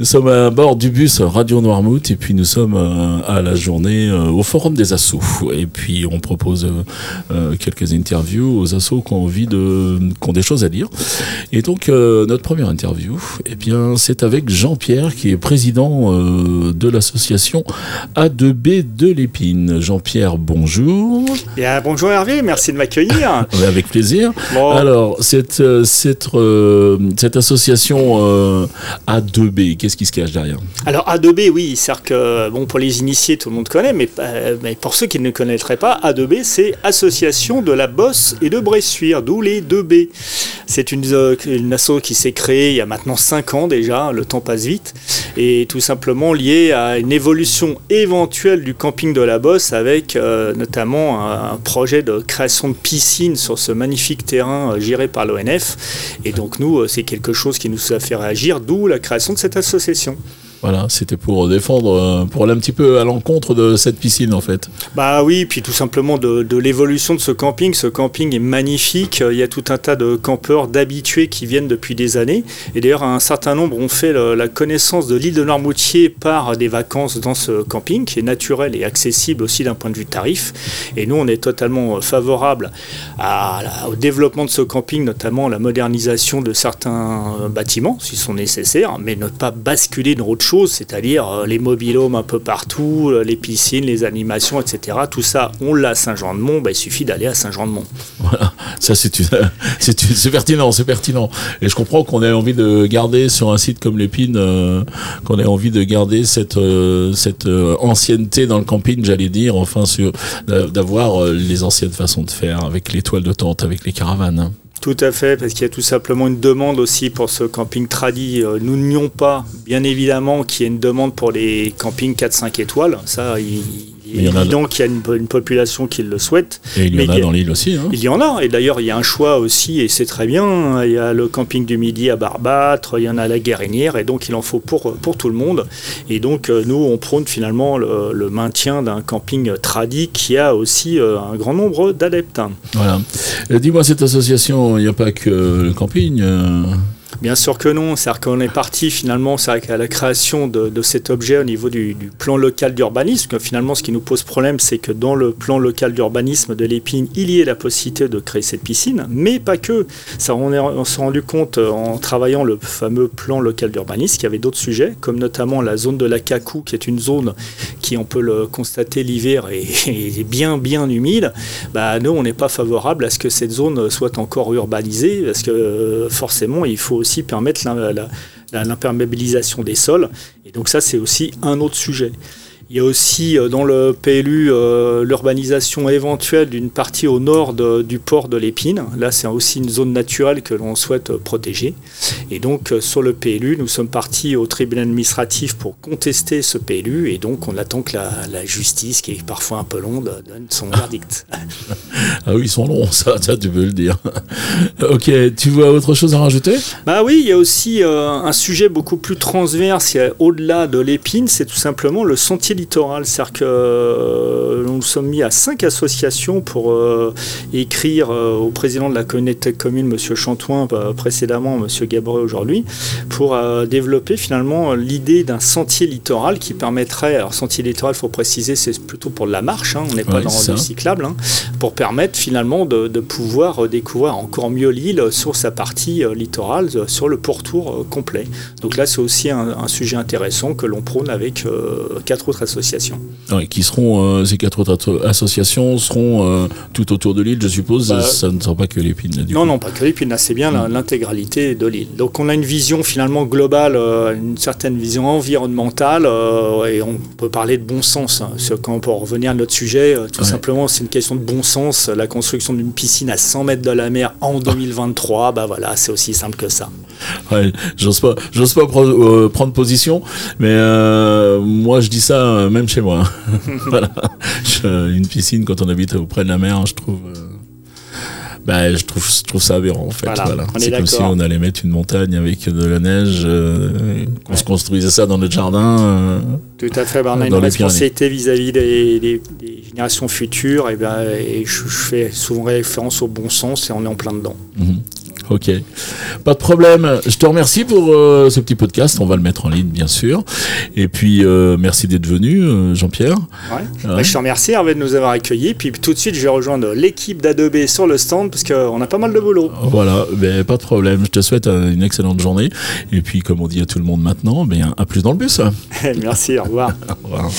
Nous sommes à bord du bus Radio Noirmouth et puis nous sommes euh, à la journée euh, au Forum des Assos. Et puis on propose euh, quelques interviews aux assos qui ont envie de, qui ont des choses à dire. Et donc notre première interview, eh bien, c'est avec Jean-Pierre qui est président de l'association A2B de l'Épine. Jean-Pierre, bonjour. Bien, bonjour Hervé, merci de m'accueillir. avec plaisir. Alors cette cette cette association A2B qu'est-ce qui se cache derrière Alors A2B, oui, cest que bon, pour les initiés, tout le monde connaît, mais, euh, mais pour ceux qui ne connaîtraient pas, A2B, c'est Association de la Bosse et de Bressuire, d'où les 2B. C'est une, euh, une asso qui s'est créée il y a maintenant 5 ans déjà, le temps passe vite, et tout simplement liée à une évolution éventuelle du camping de la Bosse avec euh, notamment un, projet de création de piscine sur ce magnifique terrain géré par l'ONF. Et donc nous, c'est quelque chose qui nous a fait réagir, d'où la création de cette association association. Voilà, c'était pour défendre, euh, pour aller un petit peu à l'encontre de cette piscine en fait. Bah oui, puis tout simplement de, l'évolution de ce camping. Ce camping est magnifique. Il y a tout un tas de campeurs, d'habitués qui viennent depuis des années. Et d'ailleurs, un certain nombre ont fait la connaissance de l'île de Noirmoutier par des vacances dans ce camping, qui est naturel et accessible aussi d'un point de vue tarif. Et nous, on est totalement favorable au développement de ce camping, notamment la modernisation de certains bâtiments, s'ils sont nécessaires, mais ne pas basculer dans c'est-à-dire euh, les mobilhomes un peu partout, euh, les piscines, les animations, etc. Tout ça, on l'a à Saint-Jean-de-Mont, bah, il suffit d'aller à Saint-Jean-de-Mont. Voilà, ça c'est pertinent, c'est pertinent. Et je comprends qu'on ait envie de garder sur un site comme l'Épine, euh, qu'on ait envie de garder cette, cette ancienneté dans le camping, j'allais dire, enfin, d'avoir les anciennes façons de faire avec les toiles de tente, avec les caravanes. Tout à fait, parce qu'il y a tout simplement une demande aussi pour ce camping tradi. Euh, nous n'ignorons pas, bien évidemment, qu'il y a une demande pour les campings 4-5 étoiles. Ça, il, il est évident qu'il y a une, population qui le souhaite. Et il y en a dans l'île aussi. Hein. Il y en a. Et d'ailleurs, il y a un choix aussi, et c'est très bien. Il y a le camping du Midi à Barbâtre, il y en a à la Guérinière, et donc il en faut pour, pour tout le monde. Et donc, euh, nous, on prône finalement le, maintien d'un camping tradi qui a aussi euh, un grand nombre d'adeptes. Voilà. Dis-moi, cette association, il n'y a pas que le camping Bien sûr que non. C'est-à-dire qu'on est parti finalement à la création de, cet objet au niveau du, plan local d'urbanisme. Finalement, ce qui nous pose problème, c'est que dans le plan local d'urbanisme de l'épine, il y ait la possibilité de créer cette piscine, mais pas que. Ça, on, s'est rendu compte euh, en travaillant le fameux plan local d'urbanisme qu'il y avait d'autres sujets, comme notamment la zone de la Cacou, qui est une zone qui, on peut le constater, l'hiver est, bien, bien humide. Bah, nous, on n'est pas favorable à ce que cette zone soit encore urbanisée, parce que euh, forcément, il faut aussi permettre l'imperméabilisation des sols. Et donc ça, c'est aussi un autre sujet. Il y a aussi euh, dans le PLU euh, l'urbanisation éventuelle d'une partie au nord du port de l'Épine. Là, c'est aussi une zone naturelle que l'on souhaite protéger. Et donc, euh, sur le PLU, nous sommes partis au tribunal administratif pour contester ce PLU. Et donc, on attend que la, justice, qui est parfois un peu longue, donne son verdict. ah oui, ils sont longs, ça, ça tu peux le dire. ok, tu vois autre chose à rajouter? Bah oui, il y a aussi un sujet beaucoup plus transverse au-delà de l'Épine, c'est tout simplement le sentier littoral. C'est-à-dire que euh, nous sommes mis à cinq associations pour euh, écrire euh, au président de la communauté commune, M. Chantoin, précédemment M. Gabreux aujourd'hui, pour développer finalement l'idée d'un sentier littoral qui permettrait, alors sentier littoral, il faut préciser, c'est plutôt pour de la marche, hein, on n'est pas dans le cyclable, hein, pour permettre finalement de, pouvoir découvrir encore mieux l'île sur sa partie littorale, sur le pourtour complet. Donc là, c'est aussi un, sujet intéressant que l'on prône avec quatre autres associations. qui seront, euh, ces quatre autres associations seront euh, tout autour de l'île, je suppose. Bah, ça ne sera pas que l'épine. Non, non, pas que l'épine. C'est bien mm. l'intégralité de l'île. Donc on a une vision finalement globale, euh, une certaine vision environnementale, et on peut parler de bon sens. Hein. Quand on peut revenir à notre sujet, tout simplement, c'est une question de bon sens. La construction d'une piscine à 100 mètres de la mer en 2023, bah voilà, c'est aussi simple que ça. Ouais, j'ose pas, j'ose pas prendre position, mais moi je dis ça euh, même chez moi. voilà. une piscine quand on habite auprès de la mer, je trouve. Euh, bah, je trouve, je trouve ça aberrant en fait. Voilà. C'est comme si on allait mettre une montagne avec de la neige, euh, qu'on se construisait ça dans notre jardin. Tout à fait, bah, on a une responsabilité vis-à-vis des, générations futures et, ben, et je, fais souvent référence au bon sens et on est en plein dedans. Mhm. Ok, pas de problème. Je te remercie pour euh, ce petit podcast. On va le mettre en ligne, bien sûr. Et puis, euh, merci d'être venu, euh, Jean-Pierre. Ouais. Bah, je te remercie, Hervé, de nous avoir accueillis. Puis tout de suite, je vais rejoindre l'équipe d'Adobe sur le stand parce qu'on a pas mal de boulot. Voilà, ben, pas de problème. Je te souhaite une excellente journée. Et puis, comme on dit à tout le monde maintenant, ben, à plus dans le bus. merci, au revoir. Au revoir.